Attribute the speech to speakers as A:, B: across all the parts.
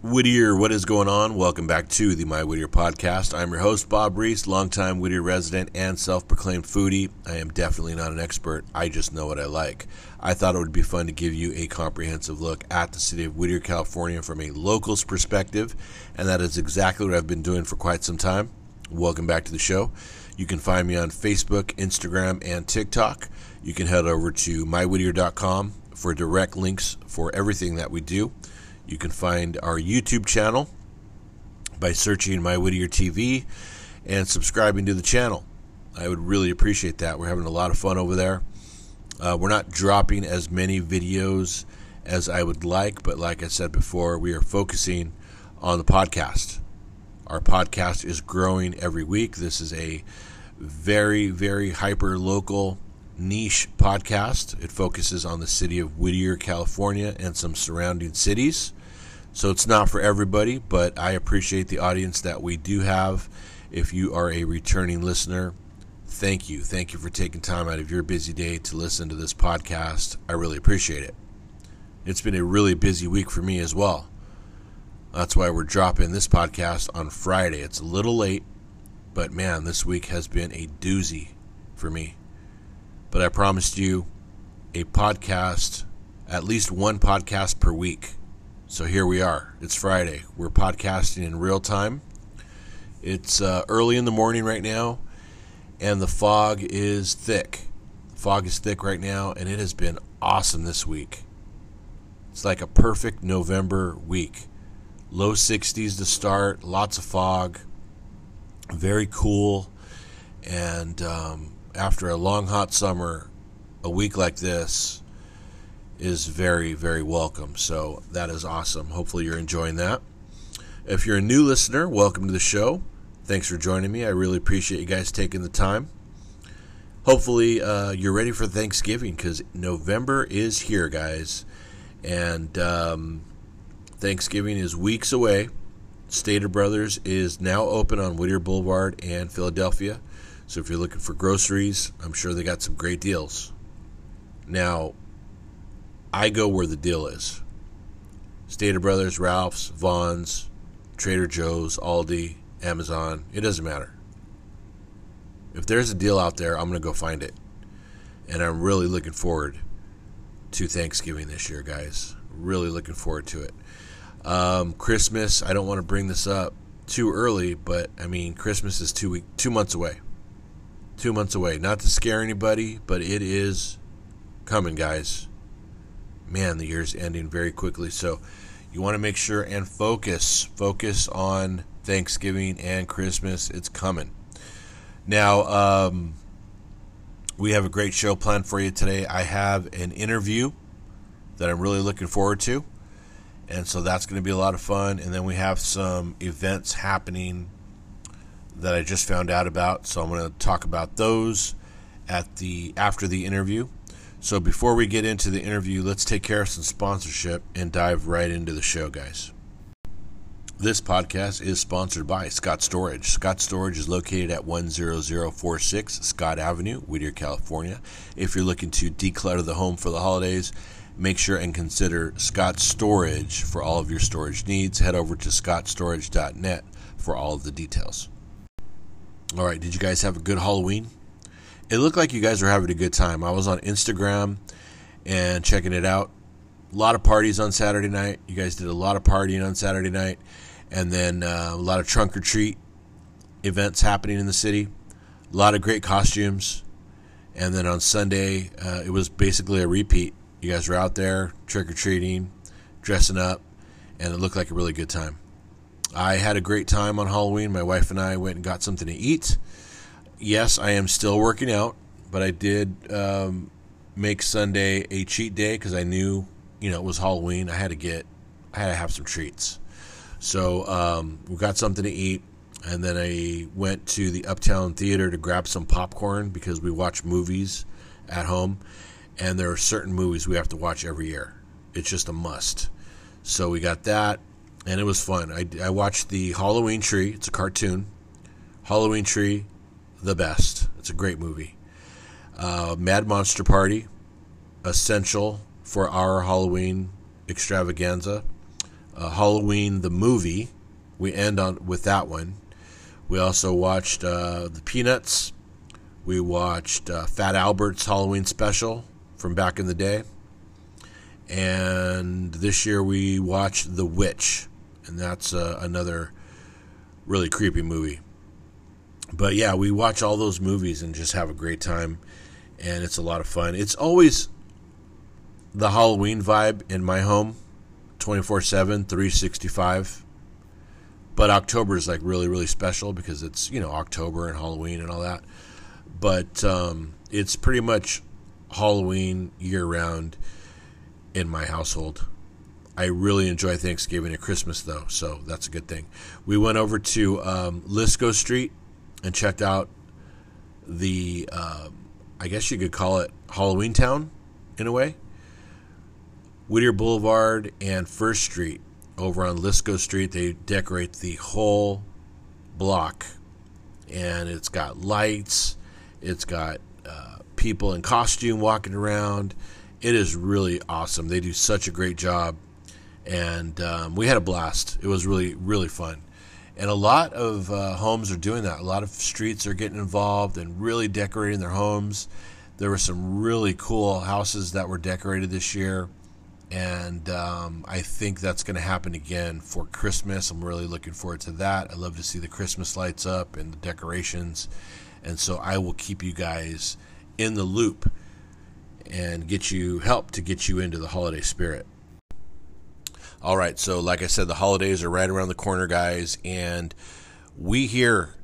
A: Whittier, what is going on? Welcome back to the My Whittier podcast. I'm your host, Bob Reese, longtime Whittier resident and self proclaimed foodie. I am definitely not an expert, I just know what I like. I thought it would be fun to give you a comprehensive look at the city of Whittier, California from a local's perspective, and that is exactly what I've been doing for quite some time. Welcome back to the show. You can find me on Facebook, Instagram, and TikTok. You can head over to mywhittier.com for direct links for everything that we do. You can find our YouTube channel by searching My Whittier TV and subscribing to the channel. I would really appreciate that. We're having a lot of fun over there. Uh, we're not dropping as many videos as I would like, but like I said before, we are focusing on the podcast. Our podcast is growing every week. This is a very, very hyper local niche podcast. It focuses on the city of Whittier, California, and some surrounding cities. So it's not for everybody, but I appreciate the audience that we do have. If you are a returning listener, thank you. Thank you for taking time out of your busy day to listen to this podcast. I really appreciate it. It's been a really busy week for me as well. That's why we're dropping this podcast on Friday. It's a little late, but man, this week has been a doozy for me. But I promised you a podcast, at least one podcast per week. So here we are. It's Friday. We're podcasting in real time. It's uh, early in the morning right now, and the fog is thick. Fog is thick right now, and it has been awesome this week. It's like a perfect November week. Low 60s to start, lots of fog, very cool, and um, after a long hot summer, a week like this is very, very welcome. So that is awesome. Hopefully, you're enjoying that. If you're a new listener, welcome to the show. Thanks for joining me. I really appreciate you guys taking the time. Hopefully, uh, you're ready for Thanksgiving because November is here, guys. And um, Thanksgiving is weeks away. Stater Brothers is now open on Whittier Boulevard and Philadelphia. So if you're looking for groceries, I'm sure they got some great deals. Now, I go where the deal is. Stater Brothers, Ralph's, Vons, Trader Joe's, Aldi, Amazon, it doesn't matter. If there's a deal out there, I'm going to go find it. And I'm really looking forward to Thanksgiving this year, guys. Really looking forward to it. Um, Christmas, I don't want to bring this up too early, but I mean, Christmas is two week, two months away. Two months away. Not to scare anybody, but it is coming, guys man, the year's ending very quickly. So you want to make sure and focus, focus on Thanksgiving and Christmas. It's coming. Now, um, we have a great show planned for you today. I have an interview that I'm really looking forward to. And so that's going to be a lot of fun. And then we have some events happening that I just found out about. So I'm going to talk about those at the after the interview. So before we get into the interview, let's take care of some sponsorship and dive right into the show, guys. This podcast is sponsored by Scott Storage. Scott Storage is located at 10046 Scott Avenue, Whittier, California. If you're looking to declutter the home for the holidays, make sure and consider Scott Storage for all of your storage needs. Head over to scottstorage.net for all of the details. All right, did you guys have a good Halloween? It looked like you guys were having a good time. I was on Instagram and checking it out. A lot of parties on Saturday night. You guys did a lot of partying on Saturday night, and then uh, a lot of trunk or treat events happening in the city. A lot of great costumes, and then on Sunday uh, it was basically a repeat. You guys were out there trick or treating, dressing up, and it looked like a really good time. I had a great time on Halloween. My wife and I went and got something to eat yes, I am still working out, but I did um, make Sunday a cheat day because I knew, you know, it was Halloween. I had to get, I had to have some treats. So um, we got something to eat, and then I went to the Uptown Theater to grab some popcorn because we watch movies at home, and there are certain movies we have to watch every year. It's just a must. So we got that, and it was fun. I, I watched the Halloween Tree. It's a cartoon. Halloween Tree, the best. It's a great movie. Uh, Mad Monster Party, essential for our Halloween extravaganza. uh, Halloween the movie. We end on with that one. We also watched uh, the Peanuts. We watched uh, Fat Albert's Halloween special from back in the day. And this year we watched The Witch, and that's uh, another really creepy movie. But yeah, we watch all those movies and just have a great time, and it's a lot of fun. It's always the Halloween vibe in my home 24 7, 365. But October is like really, really special because it's, you know, October and Halloween and all that. But um, it's pretty much Halloween year round in my household. I really enjoy Thanksgiving and Christmas though, so that's a good thing. We went over to um, Lisco Street and checked out the, uh, I guess you could call it Halloween Town in a way. Whittier Boulevard and First Street over on Lisco Street. They decorate the whole block, and it's got lights. It's got uh, people in costume walking around. It is really awesome. They do such a great job, and um, we had a blast. It was really really fun. And a lot of uh, homes are doing that. A lot of streets are getting involved and really decorating their homes. There were some really cool houses that were decorated this year and um, I think that's going to happen again for Christmas. I'm really looking forward to that. I love to see the Christmas lights up and the decorations, and so I will keep you guys in the loop and get you help to get you into the holiday spirit. All right, so like I said, the holidays are right around the corner, guys, and we here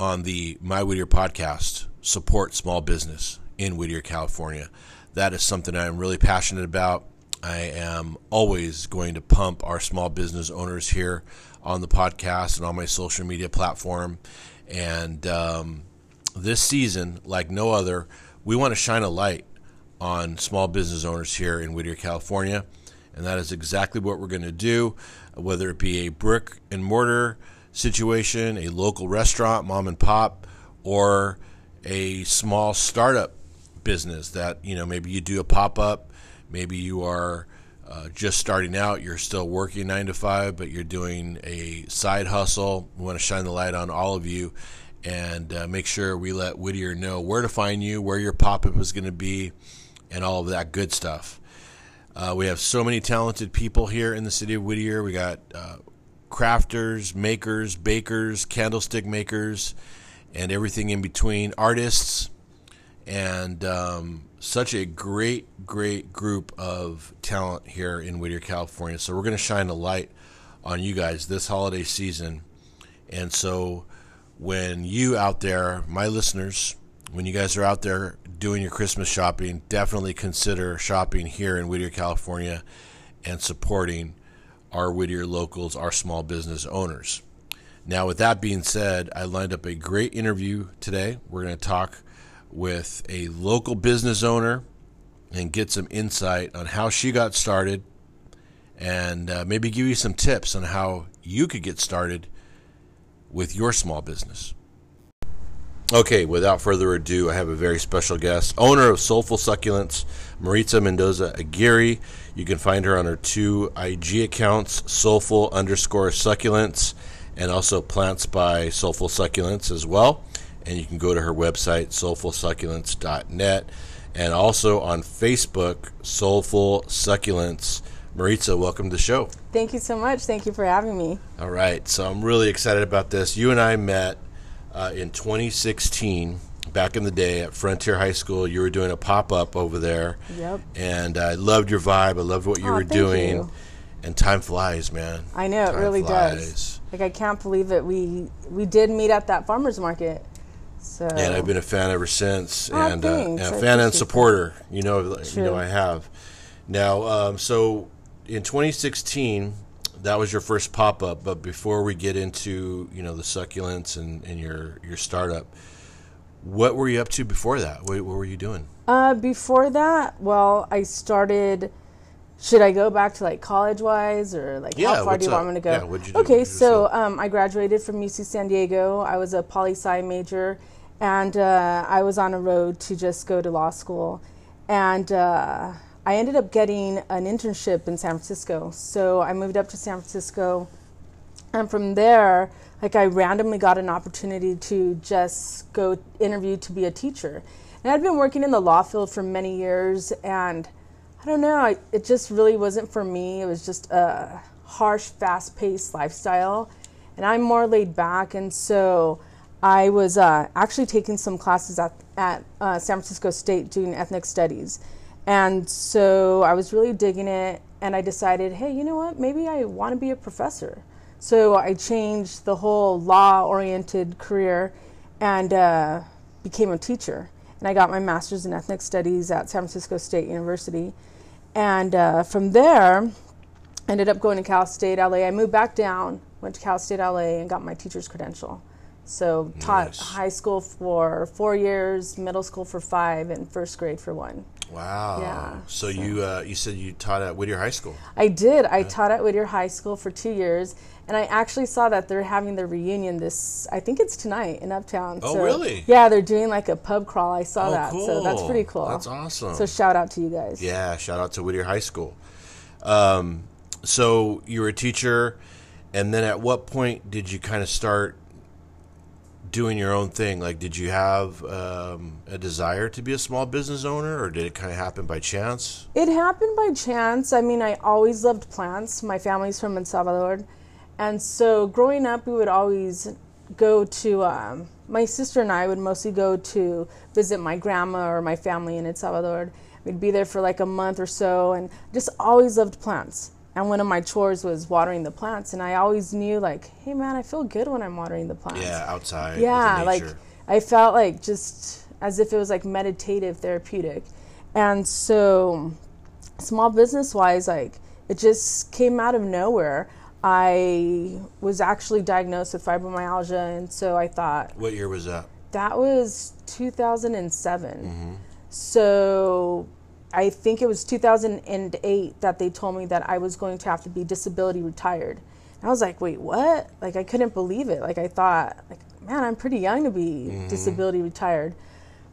A: on the My Whittier podcast support small business in Whittier, California. That is something I'm really passionate about I am always going to pump our small business owners here on the podcast and on my social media platform. And um, this season, like no other, we want to shine a light on small business owners here in Whittier, California. And that is exactly what we're going to do, whether it be a brick and mortar situation, a local restaurant, mom and pop, or a small startup business that, you know, maybe you do a pop up Maybe you are uh, just starting out, you're still working nine to five, but you're doing a side hustle. We want to shine the light on all of you and uh, make sure we let Whittier know where to find you, where your pop up is going to be, and all of that good stuff. Uh, we have so many talented people here in the city of Whittier. We got uh, crafters, makers, bakers, candlestick makers, and everything in between, artists, and um, such a great, great group of talent here in Whittier, California. So we're going to shine a light on you guys this holiday season. And so when you out there, my listeners, when you guys are out there doing your Christmas shopping, definitely consider shopping here in Whittier, California and supporting our Whittier locals, our small business owners. Now, with that being said, I lined up a great interview today. We're going to talk with a local business owner and get some insight on how she got started and uh, maybe give you some tips on how you could get started with your small business. Okay, without further ado, I have a very special guest, owner of Soulful Succulents, Maritza Mendoza Aguirre. You can find her on her two IG accounts, Soulful underscore Succulents, and also Plants by Soulful Succulents as well and you can go to her website, soulfulsucculents.net, and also on Facebook, Soulful Succulents. Maritza, welcome to the show.
B: Thank you so much. Thank you for having me.
A: All right, so I'm really excited about this. You and I met uh, in 2016 back in the day at Frontier High School. You were doing a pop up over there.
B: Yep.
A: And I loved your vibe. I loved what you
B: oh,
A: were doing.
B: You.
A: And time flies, man.
B: I know
A: time
B: it really
A: flies.
B: does. Like I can't believe it. We we did meet at that farmers market. So.
A: And I've been a fan ever since,
B: oh,
A: and, uh, and a fan and supporter. You know, you know, I have. Now, um, so in 2016, that was your first pop up. But before we get into you know the succulents and, and your your startup, what were you up to before that? What, what were you doing?
B: Uh, before that, well, I started. Should I go back to like college wise or like
A: yeah,
B: how far do you
A: up?
B: want me to go?
A: Yeah, what'd you do?
B: Okay, so um, I graduated from UC San Diego. I was a poli sci major and uh, I was on a road to just go to law school. And uh, I ended up getting an internship in San Francisco. So I moved up to San Francisco, and from there, like I randomly got an opportunity to just go interview to be a teacher. And I'd been working in the law field for many years, and I don't know, I, it just really wasn't for me. It was just a harsh, fast paced lifestyle. And I'm more laid back, and so I was uh, actually taking some classes at, at uh, San Francisco State doing ethnic studies. And so I was really digging it, and I decided, hey, you know what? Maybe I want to be a professor. So I changed the whole law oriented career and uh, became a teacher. And I got my master's in ethnic studies at San Francisco State University. And uh, from there, ended up going to Cal State LA. I moved back down, went to Cal State LA, and got my teacher's credential. So taught
A: Nice.
B: high school for four years, middle school for five, and first grade for one.
A: Wow.
B: Yeah,
A: So, you uh, you said you taught at Whittier High School.
B: I did. I taught at Whittier High School for two years, and I actually saw that they're having their reunion this. I think it's tonight in Uptown.
A: Oh,
B: So,
A: really?
B: Yeah, they're doing like a pub crawl. I saw
A: Oh,
B: that, so that's pretty cool.
A: That's awesome.
B: So shout out to you guys.
A: Yeah, shout out to Whittier High School. Um, so you were a teacher, and then at what point did you kind of start doing your own thing? Like, did you have um, a desire to be a small business owner, or did it kind of happen by chance?
B: It happened by chance. I mean, I always loved plants. My family's from El Salvador. And so growing up, we would always go to, um, my sister and I would mostly go to visit my grandma or my family in El Salvador. We'd be there for like a month or so and just always loved plants. And one of my chores was watering the plants. And I always knew, like, hey man, I feel good when I'm watering the plants
A: Yeah, outside.
B: yeah like i felt like just as if it was like meditative therapeutic and so small business wise like it just came out of nowhere i was actually diagnosed with fibromyalgia and so i thought
A: What year was that?
B: that was 2007 mm-hmm. so i think it was 2008 that they told me that i was going to have to be disability retired and i was like wait what like i couldn't believe it like i thought like man i'm pretty young to be disability retired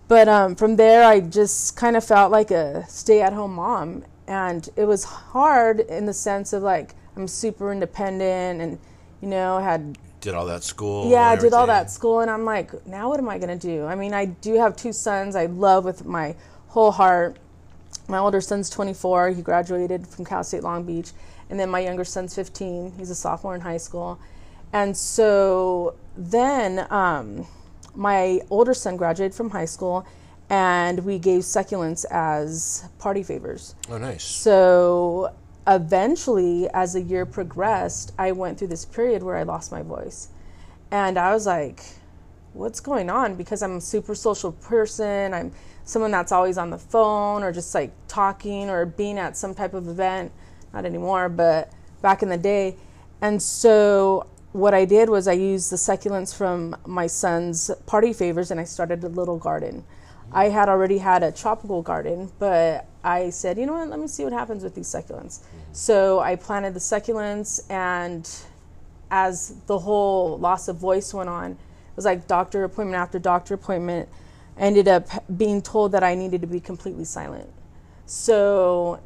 B: but um, from there i just kind of felt like a stay-at-home mom and it was hard in the sense of like i'm super independent and you know had
A: Did all that school?
B: yeah, I did all that school, and I'm like, now what am I gonna do? I mean, I do have two sons. I love with my whole heart. My older son's 24. He graduated from Cal State Long Beach, and then my younger son's 15. He's a sophomore in high school, and so then um, my older son graduated from high school, and we gave succulents as party favors.
A: Oh, nice.
B: So eventually, as the year progressed, I went through this period where I lost my voice. And I was like, what's going on? Because I'm a super social person. I'm someone that's always on the phone or just like talking or being at some type of event. Not anymore, but back in the day. And so what I did was I used the succulents from my son's party favors and I started a little garden. I had already had a tropical garden, but I said, you know what, let me see what happens with these succulents. Mm-hmm. So I planted the succulents, and as the whole loss of voice went on, it was like doctor appointment after doctor appointment. Ended up being told that I needed to be completely silent. So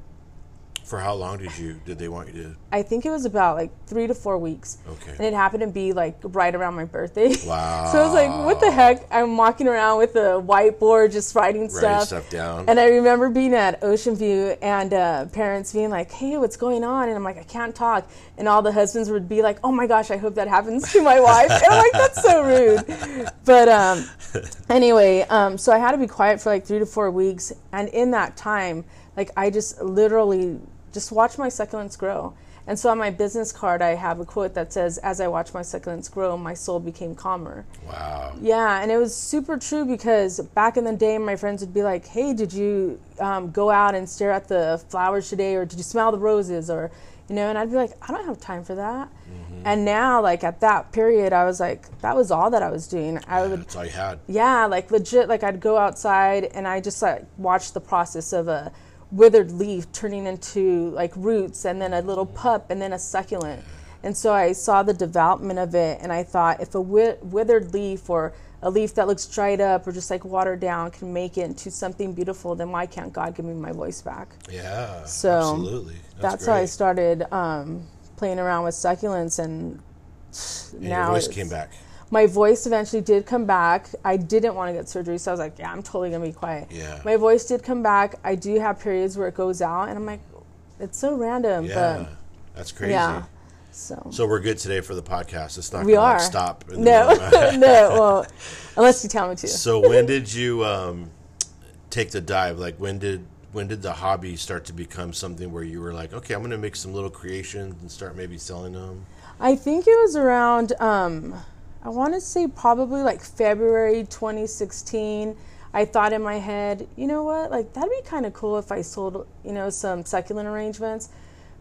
A: For how long did you did they want you to?
B: I think it was about like three to four weeks.
A: Okay.
B: And it happened to be like right around my birthday.
A: Wow.
B: so I was like, what the heck? I'm walking around with a whiteboard just writing
A: Writing
B: stuff.
A: stuff down.
B: And I remember being at Ocean View and uh, parents being like, hey, what's going on? And I'm like, I can't talk. And all the husbands would be like, oh my gosh, I hope that happens to my wife. And I'm like, that's so rude. But um, anyway, um, so I had to be quiet for like three to four weeks. And in that time, like I just literally just watch my succulents grow. And so on my business card, I have a quote that says, As I watched my succulents grow, my soul became calmer.
A: wow.
B: Yeah, and it was super true because back in the day, my friends would be like, "Hey, did you um, go out and stare at the flowers today, or did you smell the roses, or you know?" And I'd be like, "I don't have time for that." And now, like at that period, I was like, that was all that I was doing. I would,
A: That's all you had.
B: yeah, like legit, like I'd go outside and I just like watch the process of a withered leaf turning into like roots, and then a little pup, and then a succulent. And so I saw the development of it, and I thought if a withered leaf or a leaf that looks dried up or just like watered down can make it into something beautiful, then why can't God give me my voice back?
A: Yeah,
B: So,
A: absolutely.
B: That's, how I started um, playing around with succulents, and
A: And
B: now
A: your voice came back.
B: My voice eventually did come back. I didn't want to get surgery, so I was like, yeah, I'm totally gonna be quiet.
A: Yeah.
B: My voice did come back. I do have periods where it goes out, and I'm like, it's so random,
A: Yeah, that's crazy.
B: yeah. So,
A: So we're good today for the podcast. It's not
B: we
A: gonna like,
B: are
A: stop.
B: No, no. Well, unless you tell me to.
A: so when did you um, take the dive? Like when did when did the hobby start to become something where you were like, okay, I'm going to make some little creations and start maybe selling them?
B: I think it was around, um, I want to say probably like February 2016. I thought in my head, you know what, like that'd be kind of cool if I sold, you know, some succulent arrangements.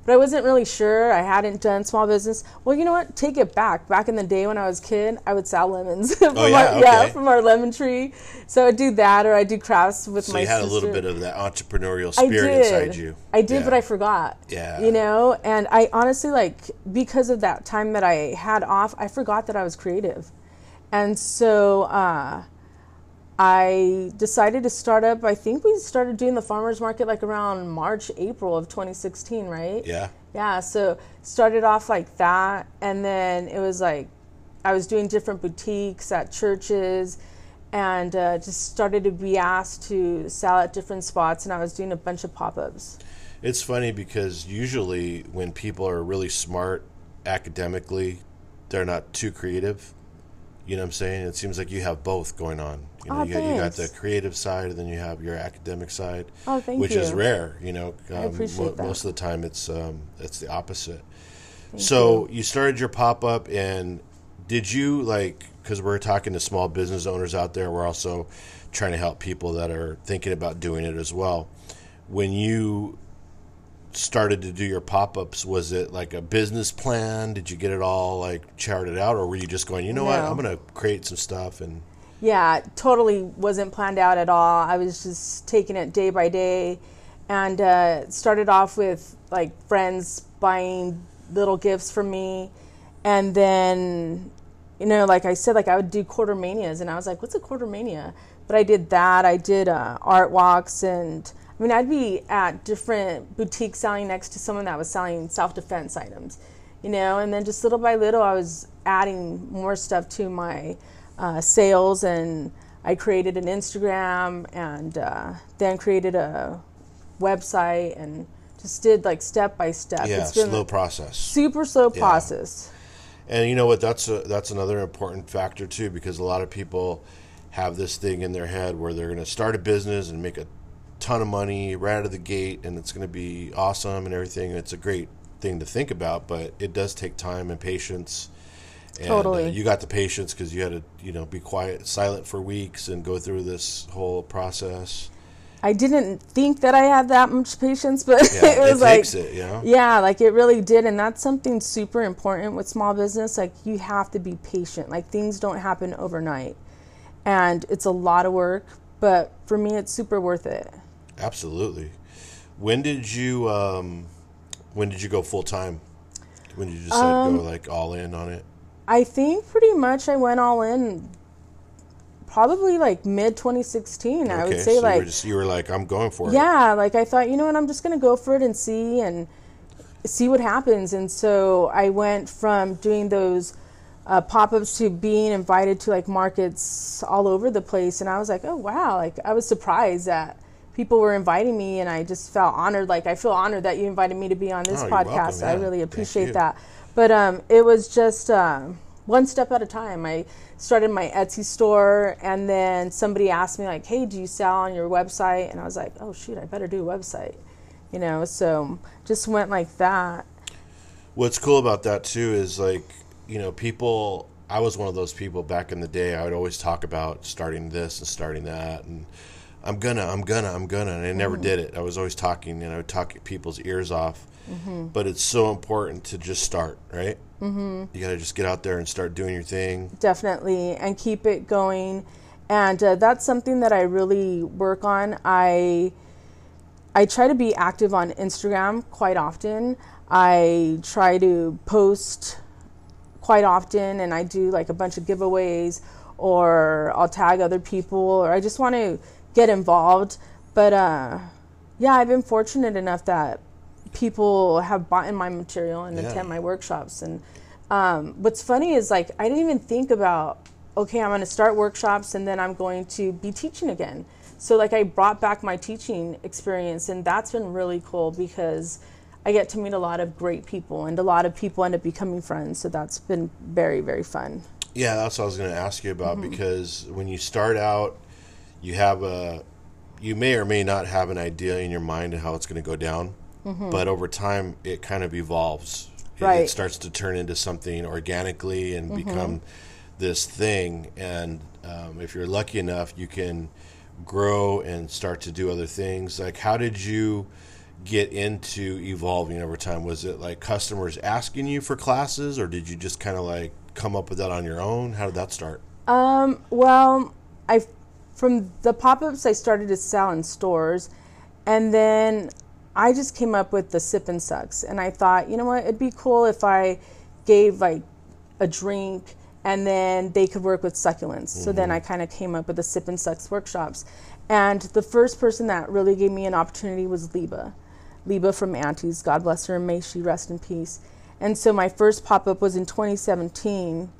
B: But I wasn't really sure. I hadn't done small business. Well, you know what? Take it back. Back in the day when I was a kid, I would sell lemons from
A: Oh, yeah?
B: our yeah from our lemon tree. So I'd do that, or I'd do crafts with
A: So
B: my
A: you had
B: sister.
A: a little bit of that entrepreneurial
B: I
A: spirit
B: did.
A: inside you.
B: I did,
A: Yeah.
B: but I forgot.
A: Yeah.
B: You know, and I honestly like because of that time that I had off, I forgot that I was creative, and so uh, I decided to start up. I think we started doing the farmers market like around March, April of 2016, right?
A: Yeah.
B: Yeah, so started off like that, and then it was like I was doing different boutiques at churches, and uh, just started to be asked to sell at different spots, and I was doing a bunch of pop ups.
A: It's funny because usually when people are really smart academically, they're not too creative. You know what I'm saying? It seems like you have both going on. You know,
B: Aw,
A: you, got, you got the creative side, and then you have your academic side,
B: Oh, thank
A: which
B: you.
A: is rare. You know, um,
B: that.
A: most of the time it's um, it's the opposite. so you. started your pop up, and did you like? Because we're talking to small business owners out there, we're also trying to help people that are thinking about doing it as well. When you started to do your pop-ups was it like a business plan did you get it all like charted out or were you just going you know what i'm gonna create some stuff and
B: Yeah, totally wasn't planned out at all. I was just taking it day by day, and uh, started off with like friends buying little gifts for me, and then, you know, like I said, like I would do quarter manias, and I was like, "What's a quarter mania?" But I did that. I did uh, art walks, and I mean, I'd be at different boutiques selling next to someone that was selling self defense items, you know, and then just little by little, I was adding more stuff to my uh, sales and I created an Instagram and uh, then created a website and just did like step by step.
A: yeah
B: It's been
A: slow process
B: super slow
A: Yeah.
B: process.
A: and you know what that's a, that's another important factor too because a lot of people have this thing in their head where they're going to start a business and make a ton of money right out of the gate and it's going to be awesome and everything it's a great thing to think about but it does take time and patience and uh,
B: Totally.
A: you got the patience because you had to you know be quiet silent for weeks and go through this whole process
B: I didn't think that I had that much patience, but
A: yeah
B: it was like
A: takes it you know
B: Yeah, like it really did. And that's something super important with small business. Like you have to be patient. Like things don't happen overnight. And it's a lot of work, but for me, it's super worth it.
A: Absolutely. When did you um, when did you go full time? When did you decide to
B: Um,
A: go like all in on it?
B: I think pretty much I went all in probably like mid 2016. I would say
A: so
B: like,
A: you were just you were like I'm going for it.
B: yeah, like I thought, you know what, I'm just going to go for it and see and see what happens. And so I went from doing those uh, pop-ups to being invited to like markets all over the place. And i was like oh wow. Like i was surprised that people were inviting me and i just felt honored. Like i feel honored that you invited me to be on this
A: Oh,
B: podcast
A: welcome,
B: i really appreciate that but um, it was just uh, one step at a time i started my etsy store and then somebody asked me like hey do you sell on your website and i was like oh shoot i better do a website you know so just went like that
A: What's cool about that too is like you know people. I was one of those people back in the day. I would always talk about starting this and starting that, and I'm gonna, I'm gonna, I'm gonna, and I
B: Mm-hmm.
A: never did it. I was always talking, and I would talk people's ears off.
B: Mm-hmm.
A: But it's so important to just start, right? Mm-hmm. You got to just get out there and start doing your thing.
B: definitely and keep it going and uh, that's something that i really work on i i try to be active on instagram quite often I try to post quite often and I do like a bunch of giveaways or I'll tag other people or I just want to get involved. But uh, yeah, I've been fortunate enough that people have bought in my material and
A: Yeah.
B: attend my workshops. And um, what's funny is like I didn't even think about okay, I'm going to start workshops and then I'm going to be teaching again. So like I brought back my teaching experience and that's been really cool because I get to meet a lot of great people and a lot of people end up becoming friends. So that's been very very fun.
A: Yeah, that's what I was going to ask you about because when you start out, you have a, you may or may not have an idea in your mind of how it's going to go down, but over time it kind of evolves. It- It, starts to turn into something organically and become this thing. And um, if you're lucky enough, you can grow and start to do other things. Like, how did you? get into evolving over time was it like customers asking you for classes or did you just kind of like come up with that on your own how did that start
B: Um, well, I from the pop-ups I started to sell in stores, and then I just came up with the sip and sucks, and I thought, you know what, it'd be cool if I gave like a drink, and then they could work with succulents. So then I mm-hmm. kind of came up with the sip and sucks workshops, and the first person that really gave me an opportunity was Liba. Liba from Aunties, God bless her, and may she rest in peace. And so my first pop up was in 2017.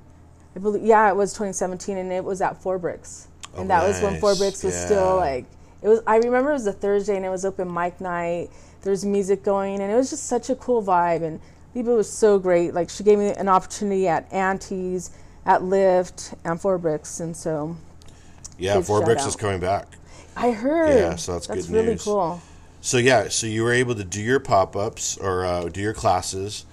B: I believe, yeah, it was 2017, and it was at Four Bricks, and
A: Oh,
B: that was when Four
A: nice.
B: Bricks was
A: Yeah.
B: still like it was. I remember it was a Thursday, and it was open mic night. There was music going, and it was just such a cool vibe. And Liba was so great. Like she gave me an opportunity at Aunties, at Lyft, and Four Bricks, and so
A: yeah four bricks
B: out.
A: is coming back
B: I heard.
A: Yeah, so that's good That's
B: really
A: news.
B: cool.
A: so yeah so you were able to do your pop-ups or uh, do your classes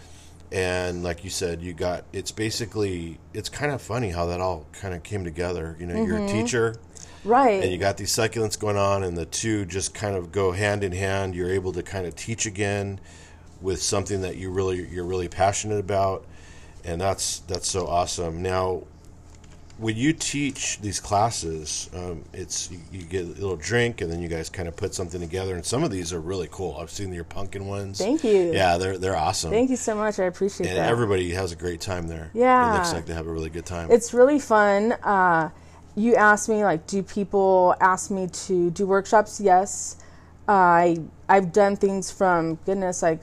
A: and like you said you got it's basically it's kind of funny how that all kind of came together you know you're
B: Mm-hmm.
A: a teacher
B: Right.
A: and you got these succulents going on and the two just kind of go hand in hand you're able to kind of teach again with something that you really you're really passionate about and that's that's so awesome now when you teach these classes um, it's you, you get a little drink and then you guys kind of put something together and some of these are really cool i've seen your pumpkin ones
B: Thank you.
A: yeah they're they're awesome
B: Thank you so much. I appreciate
A: and
B: that.
A: everybody has a great time there
B: Yeah.
A: it looks like they have a really good time
B: It's really fun. Uh, you asked me like, do people ask me to do workshops? Yes. I I've done things from goodness like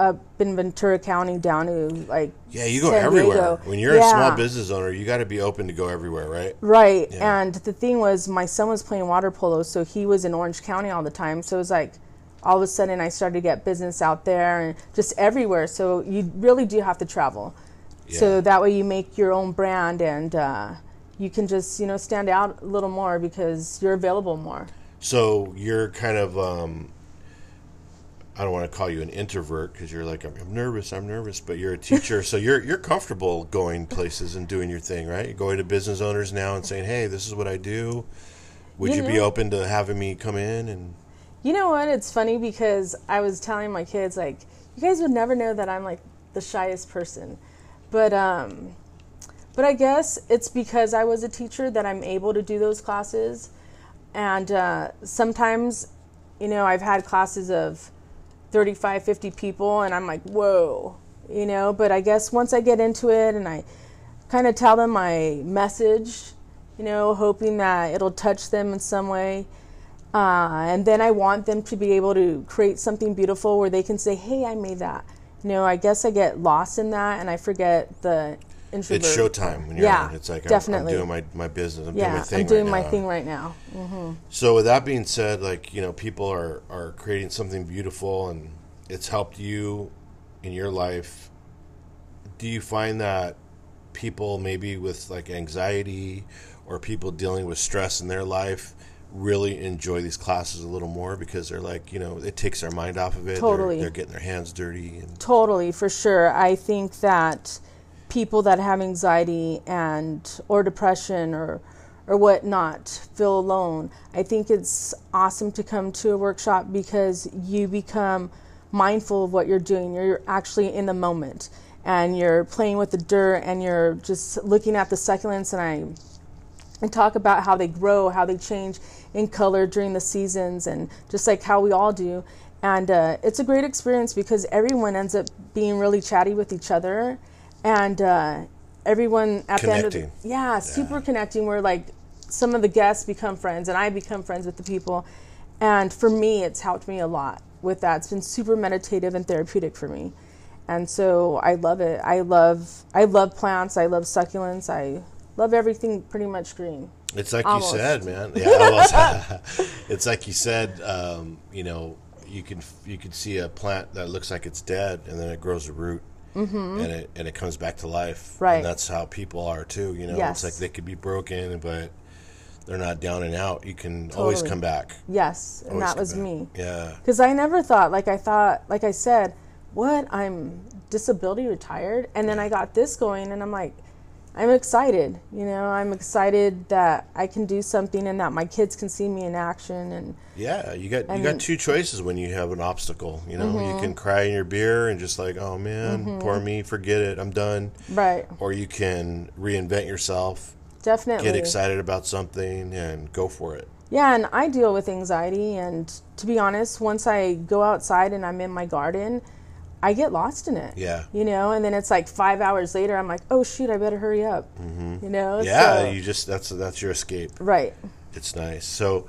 B: up in Ventura County down to like
A: yeah you go
B: San
A: everywhere
B: Diego.
A: when you're a small business owner you got to be open to go everywhere right
B: Right.
A: Yeah.
B: And the thing was, my son was playing water polo, so he was in Orange County all the time. So it was like, all of a sudden, I started to get business out there and just everywhere. So you really do have to travel.
A: Yeah.
B: So that way, you make your own brand and uh, you can just, you know, stand out a little more because you're available more.
A: So you're kind of, um, I don't want to call you an introvert because you're like I'm, I'm nervous, I'm nervous, but you're a teacher, so you're you're comfortable going places and doing your thing, right? You're going to business owners now and saying, "Hey, this is what I do. Would you,
B: You
A: be open to having me come in?" And
B: You know what? It's funny because I was telling my kids like, you guys would never know that I'm like the shyest person, but um, but I guess it's because I was a teacher that I'm able to do those classes, and uh, sometimes, you know, I've had classes of 35, 50 people, and I'm like, whoa, you know. But I guess once I get into it and I kind of tell them my message, you know, hoping that it'll touch them in some way. Uh, and then I want them to be able to create something beautiful where they can say, "Hey, I made that." You know, I guess I get lost in that and I forget the introvert.
A: it's showtime when you're
B: Yeah,
A: on. It's like I'm-
B: definitely.
A: I'm, doing my, my business. I'm doing my
B: yeah,
A: thing
B: I'm doing
A: right
B: my
A: now.
B: thing right now. Mm-hmm.
A: So with that being said, like you know, people are are creating something beautiful, and it's helped you in your life. Do you find that people maybe with like anxiety or people dealing with stress in their life really enjoy these classes a little more because they're like you know it takes their mind off of it. They're-
B: Totally.
A: they're, getting their hands dirty and
B: Totally, for sure. I think that people that have anxiety and or depression or or whatnot feel alone. I think it's awesome to come to a workshop because you become mindful of what you're doing. You're actually in the moment and you're playing with the dirt and you're just looking at the succulents and I and talk about how they grow, how they change in color during the seasons, and just like how we all do. and uh, it's a great experience because everyone ends up being really chatty with each other, and uh, everyone at the end of the,
A: Connecting.
B: yeah, super connecting. Where like some of the guests become friends, and I become friends with the people, and for me, it's helped me a lot with that. It's been super meditative and therapeutic for me, and so I love it. I love I love plants. I love succulents. I love everything pretty much green.
A: It's like
B: Almost.
A: you said, man. Yeah, it's like you said. Um, you know, you can you can see a plant that looks like it's dead, and then it grows a root, and it and it comes back to life.
B: Mm-hmm. Right.
A: And that's how people are too. You know,
B: Yes.
A: it's like they could be broken, but they're not down and out. You can always come back.
B: Yes, and that was
A: back.
B: me.
A: Yeah.
B: Because I never thought, like I thought, like I said, what I'm disability retired, and then I got this going, and I'm like, I'm excited. You know, I'm excited that I can do something and that my kids can see me in action, and
A: Yeah, you got you got two choices when you have an obstacle. You know,
B: Mm-hmm.
A: you can cry in your beer and just like, oh man, poor me, forget it, I'm done.
B: right,
A: Or you can reinvent yourself,
B: definitely
A: get excited about something, and go for it.
B: Yeah, and I deal with anxiety, and to be honest, once I go outside and I'm in my garden, I get lost in it.
A: Yeah.
B: You know, and then it's like five hours later, I'm like, oh shoot, I better hurry up. You know?
A: Mm-hmm. Yeah,
B: So-
A: you just that's that's your escape.
B: right.
A: It's nice. So,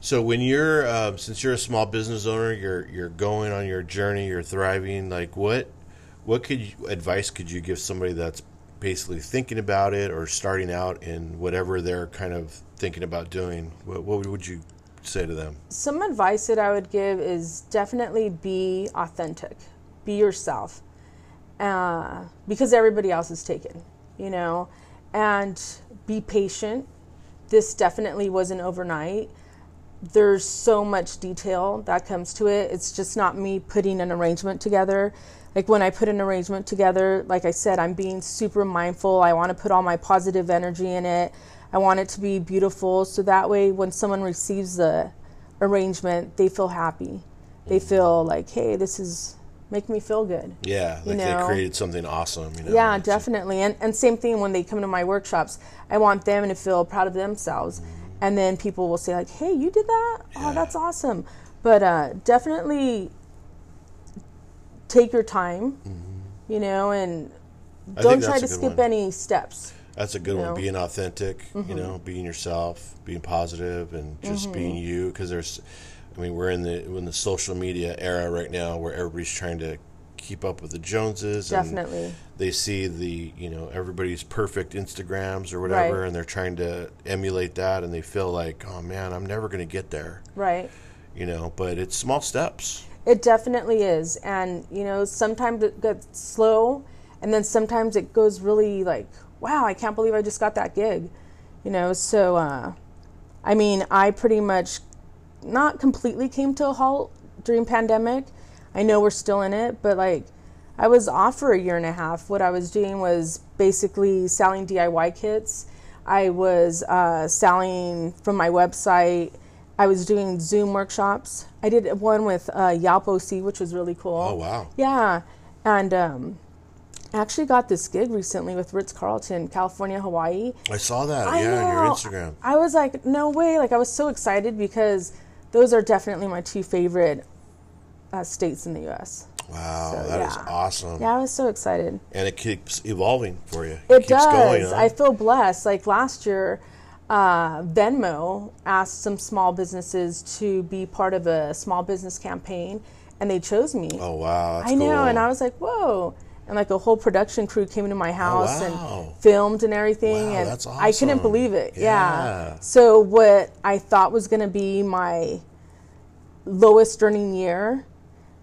A: so when you're um, since you're a small business owner, you're you're going on your journey, you're thriving. Like what what could you, advice could you give somebody that's basically thinking about it or starting out in whatever they're kind of thinking about doing? What, what would you say to them?
B: Some advice that I would give is definitely be authentic, be yourself, uh, because everybody else is taken, you know, and be patient. This definitely wasn't overnight. There's so much detail that comes to it. It's just not me putting an arrangement together. Like when I put an arrangement together, like I said, I'm being super mindful. I want to put all my positive energy in it. I want it to be beautiful so that way when someone receives the arrangement, they feel happy. They feel like, hey, this is make me feel good.
A: Yeah, like
B: know?
A: they created something awesome. You know?
B: Yeah,
A: It's-
B: definitely. And and same thing when they come to my workshops. I want them to feel proud of themselves. And then people will say like, "Hey, you did that?
A: Yeah.
B: Oh, that's awesome." But uh, definitely take your time, you know, and
A: Mm-hmm.
B: Don't try to skip
A: one.
B: any steps.
A: That's a good
B: you
A: one. Being authentic,
B: Mm-hmm.
A: you know, being yourself, being positive, and just being you. Because there's, I mean, we're in the in the social media era right now where everybody's trying to keep up with the Joneses.
B: Definitely.
A: And they see the you know everybody's perfect Instagrams or whatever,
B: Right.
A: and they're trying to emulate that, and they feel like, oh man, I'm never going to get there.
B: Right.
A: You know, but it's small steps.
B: It definitely is. And, you know, sometimes it gets slow and then sometimes it goes really like, wow, I can't believe I just got that gig. You know, so uh I mean, I pretty much not completely came to a halt during pandemic. I know we're still in it, but like I was off for a year and a half. What I was doing was basically selling DIY kits. I was uh, selling from my website. I was doing Zoom workshops. I did one with uh, Yelp OC, which was really cool.
A: Oh wow,
B: Yeah, and um, I actually got this gig recently with Ritz Carlton, California, Hawaii.
A: I saw that.
B: I
A: yeah, on your. Instagram.
B: I was like, no way! Like I was so excited because those are definitely my two favorite uh, states in the U.S.
A: Wow,
B: So,
A: that is
B: yeah.
A: awesome.
B: Yeah, I was so excited.
A: And it keeps evolving for you.
B: It
A: keeps
B: does.
A: going. huh?
B: I feel blessed. Like last year, uh, Venmo asked some small businesses to be part of a small business campaign, and they chose me.
A: Oh wow,
B: I know, and I was like, whoa. And like a whole production crew came into my oh, house
A: Oh, wow.
B: and filmed and everything,
A: Wow,
B: and
A: that's
B: I couldn't believe it.
A: Yeah.
B: Yeah. So what I thought was going to be my lowest earning year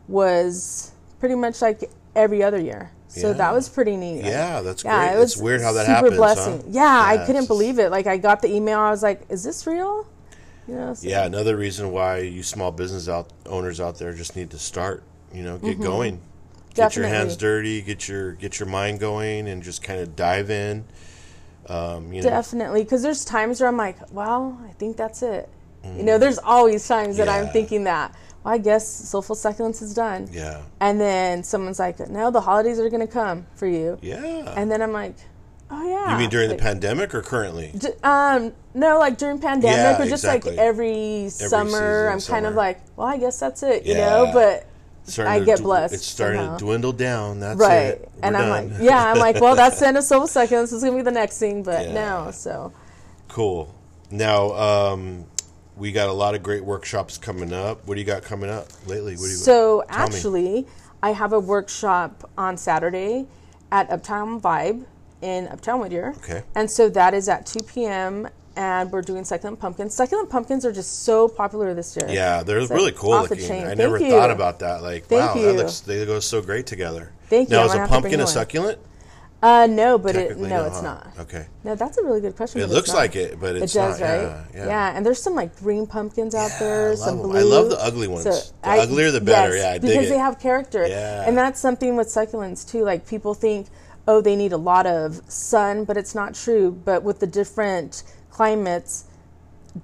B: was pretty much like every other year. So
A: Yeah.
B: that was pretty neat.
A: Yeah, that's
B: Yeah,
A: great.
B: it
A: It's
B: was
A: weird how that
B: super
A: happens, huh?
B: blessing. Yeah, I couldn't
A: it's
B: believe it. Like I got the email, I was like, "Is this real?" You know. So,
A: Yeah, another reason why you small business out owners out there just need to start. You know, get mm-hmm. going, get your hands
B: Mm-hmm.
A: Dirty, get your get your mind going, and just kind of dive in. Um, you know,
B: Definitely, because there's times where I'm like, "Well, I think that's it." You know, there's always times that I'm thinking that. Well, I guess soulful succulents is done.
A: yeah,
B: And then someone's like, "No, the holidays are going to come for you."
A: yeah,
B: And then I'm like, Oh yeah.
A: You mean during
B: Like,
A: the pandemic or currently?
B: d- um, no, like during pandemic
A: Yeah,
B: or just
A: exactly.
B: like every, summer. I'm
A: season,
B: kind of like, well, I guess that's it, you
A: Yeah.
B: know. But I
A: to
B: get blessed
A: It's starting
B: somehow.
A: to dwindle down. That's
B: right,
A: it. We're
B: and I'm
A: done.
B: like, yeah, I'm like, well, that's the end of Soul Seconds. This is gonna be the next thing, but
A: Yeah.
B: no. So
A: Cool. Now, um, we got a lot of great workshops coming up. What do you got coming up lately? What do you,
B: So
A: tell me.
B: actually, I have a workshop on Saturday at Uptown Vibe in Uptown Whittier.
A: Okay.
B: And so that is at 2 p.m. And we're doing succulent pumpkins. Succulent pumpkins are just so popular this year.
A: Yeah, they're
B: It's,
A: really
B: like,
A: cool looking. I
B: Thank
A: never
B: you.
A: thought about that. Like,
B: Thank
A: wow,
B: you.
A: that looks they go so great together.
B: Thank you.
A: Now,
B: I'm
A: is a pumpkin a succulent?
B: Uh, no, but it no,
A: no,
B: it's
A: huh?
B: not.
A: Okay.
B: No, that's a really good question.
A: It looks like it, but it's
B: it does,
A: not.
B: right?
A: Yeah, yeah.
B: and there's some like green pumpkins out
A: Yeah,
B: there,
A: I
B: some blue.
A: I love the ugly ones. The uglier the better.
B: yes,
A: Yeah, I dig
B: because they have character.
A: Yeah.
B: and that's something with succulents too. Like people think, oh, they need a lot of sun, but it's not true. But with the different climates,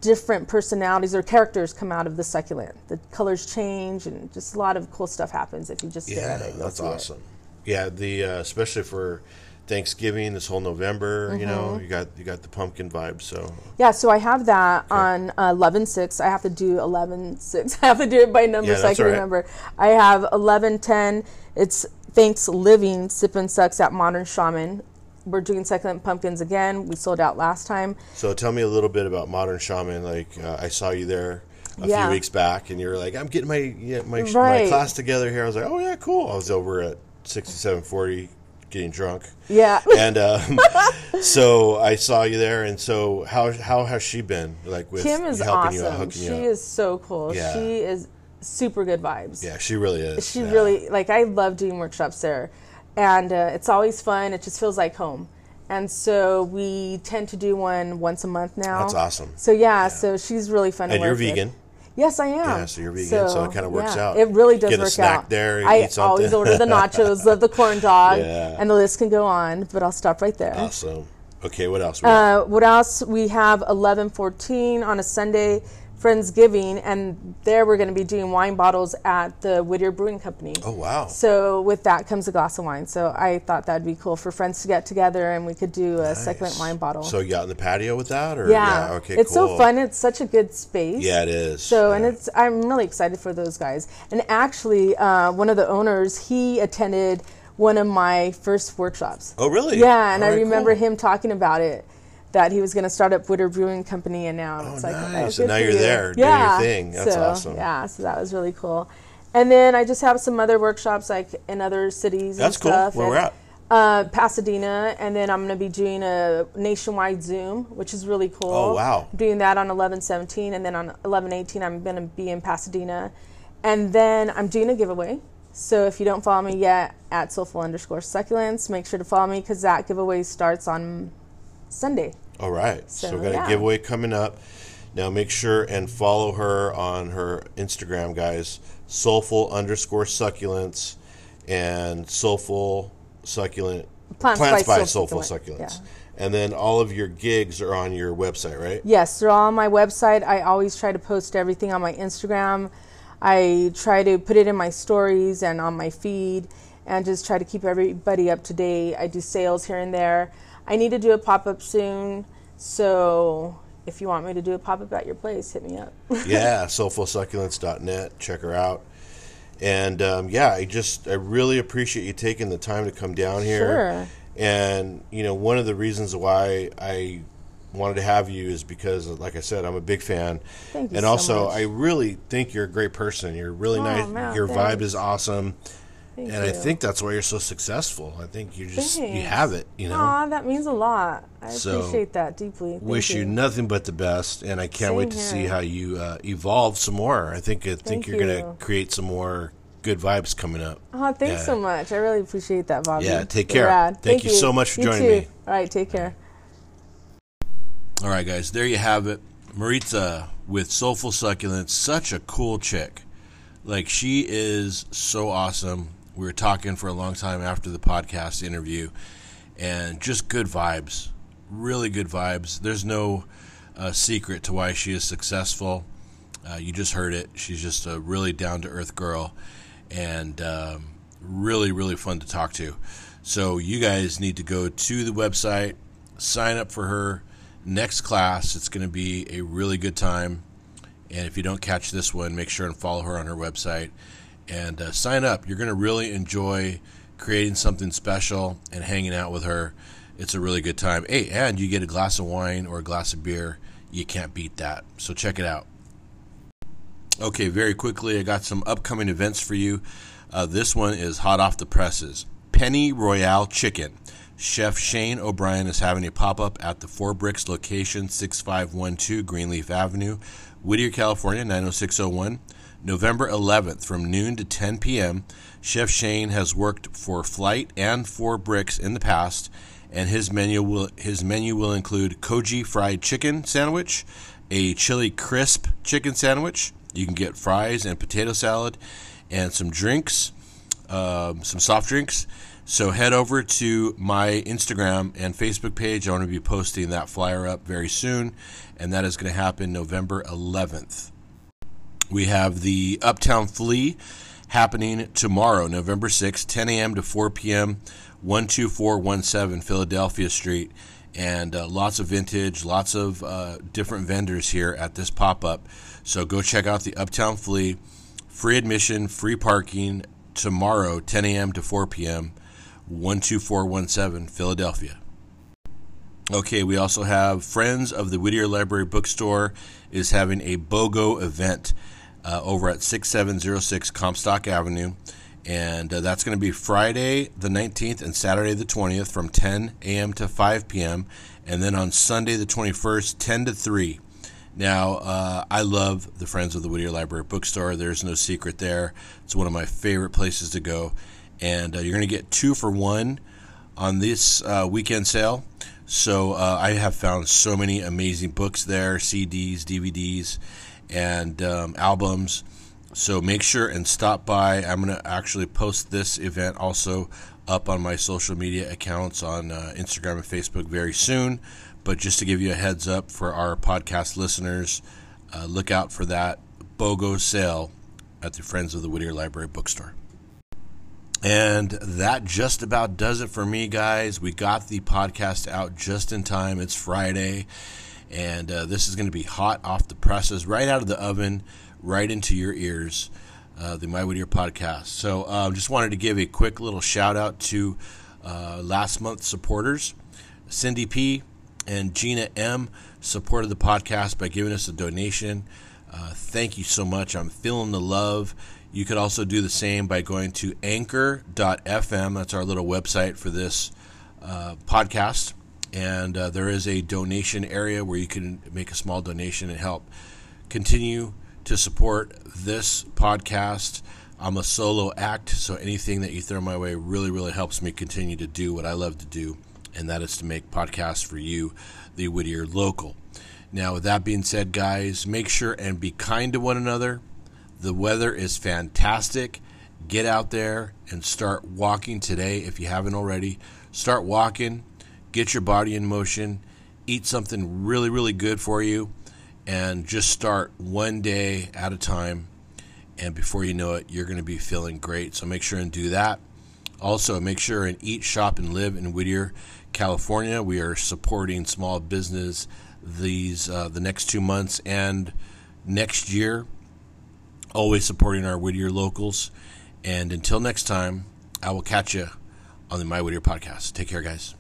B: different personalities or characters come out of the succulent. The colors change, and just a lot of cool stuff happens if you just stare
A: Yeah,
B: at it. You'll
A: that's
B: see it.
A: awesome. Yeah, the uh, especially for Thanksgiving, this whole November, you know,
B: Mm-hmm.
A: you got you got the pumpkin vibe. So
B: Yeah, so I have that on uh, 11 6. I have to do 11 6. I have to do it by number
A: Yeah,
B: so I
A: that's
B: can
A: all right.
B: remember. I have 11 10. It's Thanks Living Sip and Sucks at Modern Shaman. We're doing succulent pumpkins again. We sold out last time.
A: so tell me a little bit about Modern Shaman. Like uh, I saw you there a
B: Yeah.
A: few weeks back, and you were like, "I'm getting my yeah, my, my class together here." I was like, "Oh yeah, cool." I was over at 6740 getting drunk.
B: Yeah.
A: and um, so I saw you there, and so how how has she been? Like with
B: Kim is
A: helping you out,
B: awesome.
A: hooking
B: She is so cool.
A: Yeah.
B: She is super good vibes.
A: Yeah, she really is.
B: she
A: yeah.
B: really like i love doing workshops there and uh, it's always fun it just feels like home and so we tend to do one once a month now
A: That's awesome.
B: so yeah, so she's really fun to
A: And
B: work
A: you're
B: with.
A: vegan.
B: yes i am
A: Yeah, so you're vegan, so it kinda works
B: yeah,
A: out.
B: it really does
A: Get a
B: work
A: snack
B: out
A: there,
B: i always order the nachos love the corn dog
A: Yeah.
B: and the list can go on but i'll stop right there
A: Awesome. Okay, what else?
B: uh, what else? We have eleven fourteen on a Sunday, Friendsgiving, and there we're going to be doing wine bottles at the Whittier Brewing Company.
A: oh wow.
B: So with that comes a glass of wine. So I thought that'd be cool for friends to get together and we could do a succulent
A: Nice.
B: wine bottle.
A: So you out in the patio with that, or
B: yeah,
A: okay,
B: it's
A: cool.
B: so fun. It's such a good space.
A: Yeah, it is.
B: So and it's I'm really excited for those guys. And actually, uh, one of the owners he attended one of my first workshops.
A: oh really?
B: Yeah, and
A: All
B: I remember
A: cool.
B: him talking about it. That he was going to start up Whittier Brewing Company, and now
A: Oh,
B: it's like,
A: nice.
B: oh,
A: So now you're
B: you.
A: there doing your
B: yeah.
A: thing. That's
B: so,
A: awesome.
B: Yeah, so that was really cool. And then I just have some other workshops like in other cities.
A: That's
B: and
A: cool.
B: stuff,
A: Where
B: and,
A: we're at?
B: Uh, Pasadena, and then I'm going to be doing a nationwide Zoom, which is really cool.
A: Oh, wow.
B: I'm doing that on 1117, and then on 1118 I'm going to be in Pasadena, and then I'm doing a giveaway. So if you don't follow me yet at soulful underscore succulents, make sure to follow me because that giveaway starts on Sunday.
A: All right. So,
B: So,
A: we got
B: yeah.
A: a giveaway coming up. Now make sure and follow her on her Instagram, guys. Soulful underscore succulents and soulful succulent
B: Plants by
A: by
B: Soulful
A: soulful
B: Succulent,
A: succulents.
B: yeah.
A: And then all of your gigs are on your website, right?
B: Yes, they're all on my website. I always try to post everything on my Instagram. I try to put it in my stories and on my feed and just try to keep everybody up to date. I do sales here and there. I need to do a pop up soon. So if you want me to do a pop up at your place, hit me up.
A: yeah, soulfulsucculents.net. Check her out. And um, yeah, I just I really appreciate you taking the time to come down here.
B: Sure.
A: And you know, one of the reasons why I wanted to have you is because, like I said, I'm a big fan.
B: Thank you
A: and
B: so
A: also,
B: much.
A: I really think you're a great person. You're really
B: Oh,
A: nice.
B: man,
A: Your vibe is awesome.
B: Thank
A: and I think that's why you're so successful. I think you just you have it. You know.
B: Aw, that means a lot. I
A: So,
B: appreciate that deeply. Thank
A: Wish you. nothing but the best, and I can't
B: Same
A: wait to see how you uh, evolve some more. I think I think
B: Thank
A: you're going to create some more good vibes coming up.
B: Oh, thanks
A: Yeah.
B: so much. I really appreciate that, Bobby.
A: Yeah, take care.
B: rad.
A: Thank you so much for
B: You
A: joining me.
B: All right, take care.
A: All right, guys, there you have it. Maritza with Soulful Succulents, such a cool chick. Like, she is so awesome. We were talking for a long time after the podcast interview, and just good vibes. Really good vibes. There's no uh, secret to why she is successful. Uh, you just heard it. She's just a really down to earth girl and um, really, really fun to talk to. So you guys need to go to the website, sign up for her next class. It's going to be a really good time. And if you don't catch this one, make sure and follow her on her website and uh, sign up. You're going to really enjoy creating something special and hanging out with her. It's a really good time. Hey, and you get a glass of wine or a glass of beer. You can't beat that. So check it out. Okay, very quickly, I got some upcoming events for you. Uh, this one is hot off the presses Penny Royale Chicken. Chef Shane O'Brien is having a pop up at the Four Bricks location, 6512 Greenleaf Avenue, Whittier, California, 90601. November 11th from noon to 10 p.m. Chef Shane has worked for Flight and Four Bricks in the past, and his menu will his menu will include koji fried chicken sandwich, a chili crisp chicken sandwich. You can get fries and potato salad, and some drinks, um, some soft drinks. So head over to my Instagram and Facebook page. I want to be posting that flyer up very soon, and that is going to happen November 11th. We have the Uptown Flea happening tomorrow, November 6th, 10 a.m. to 4 p.m., 12417 Philadelphia Street. And uh, lots of vintage, lots of uh, different vendors here at this pop up. So go check out the Uptown Flea. Free admission, free parking tomorrow, 10 a.m. to 4 p.m., 12417 Philadelphia. Okay, we also have Friends of the Whittier Library Bookstore is having a BOGO event uh, over at 6706 Comstock Avenue. And uh, that's going to be Friday the 19th and Saturday the 20th from 10 a.m. to 5 p.m. And then on Sunday the 21st, 10 to 3. Now, uh, I love the Friends of the Whittier Library Bookstore. There's no secret there. It's one of my favorite places to go. And uh, you're going to get two for one on this uh, weekend sale. So uh, I have found so many amazing books there, CDs, DVDs, and um, albums. So make sure and stop by. I'm going to actually post this event also up on my social media accounts on uh, Instagram and Facebook very soon. But just to give you a heads up for our podcast listeners, uh, look out for that BOGO sale at the Friends of the Whittier Library Bookstore. And that just about does it for me, guys. We got the podcast out just in time. It's Friday, and uh, this is going to be hot off the presses, right out of the oven, right into your ears. Uh, the My Whittier podcast. So, um, just wanted to give a quick little shout out to uh, last month's supporters. Cindy P and Gina M supported the podcast by giving us a donation. Uh, thank you so much. I'm feeling the love. You could also do the same by going to anchor.fm. That's our little website for this uh, podcast. And uh, there is a donation area where you can make a small donation and help continue to support this podcast. I'm a solo act, so anything that you throw my way really, really helps me continue to do what I love to do, and that is to make podcasts for you, the Whittier local. Now, with that being said, guys, make sure and be kind to one another the weather is fantastic. Get out there and start walking today if you haven't already. Start walking, get your body in motion, eat something really, really good for you, and just start one day at a time. And before you know it, you're going to be feeling great. So make sure and do that. Also, make sure and eat, shop, and live in Whittier, California. We are supporting small business these uh, the next two months and next year always supporting our Whittier locals. And until next time, I will catch you on the My Whittier podcast. Take care, guys.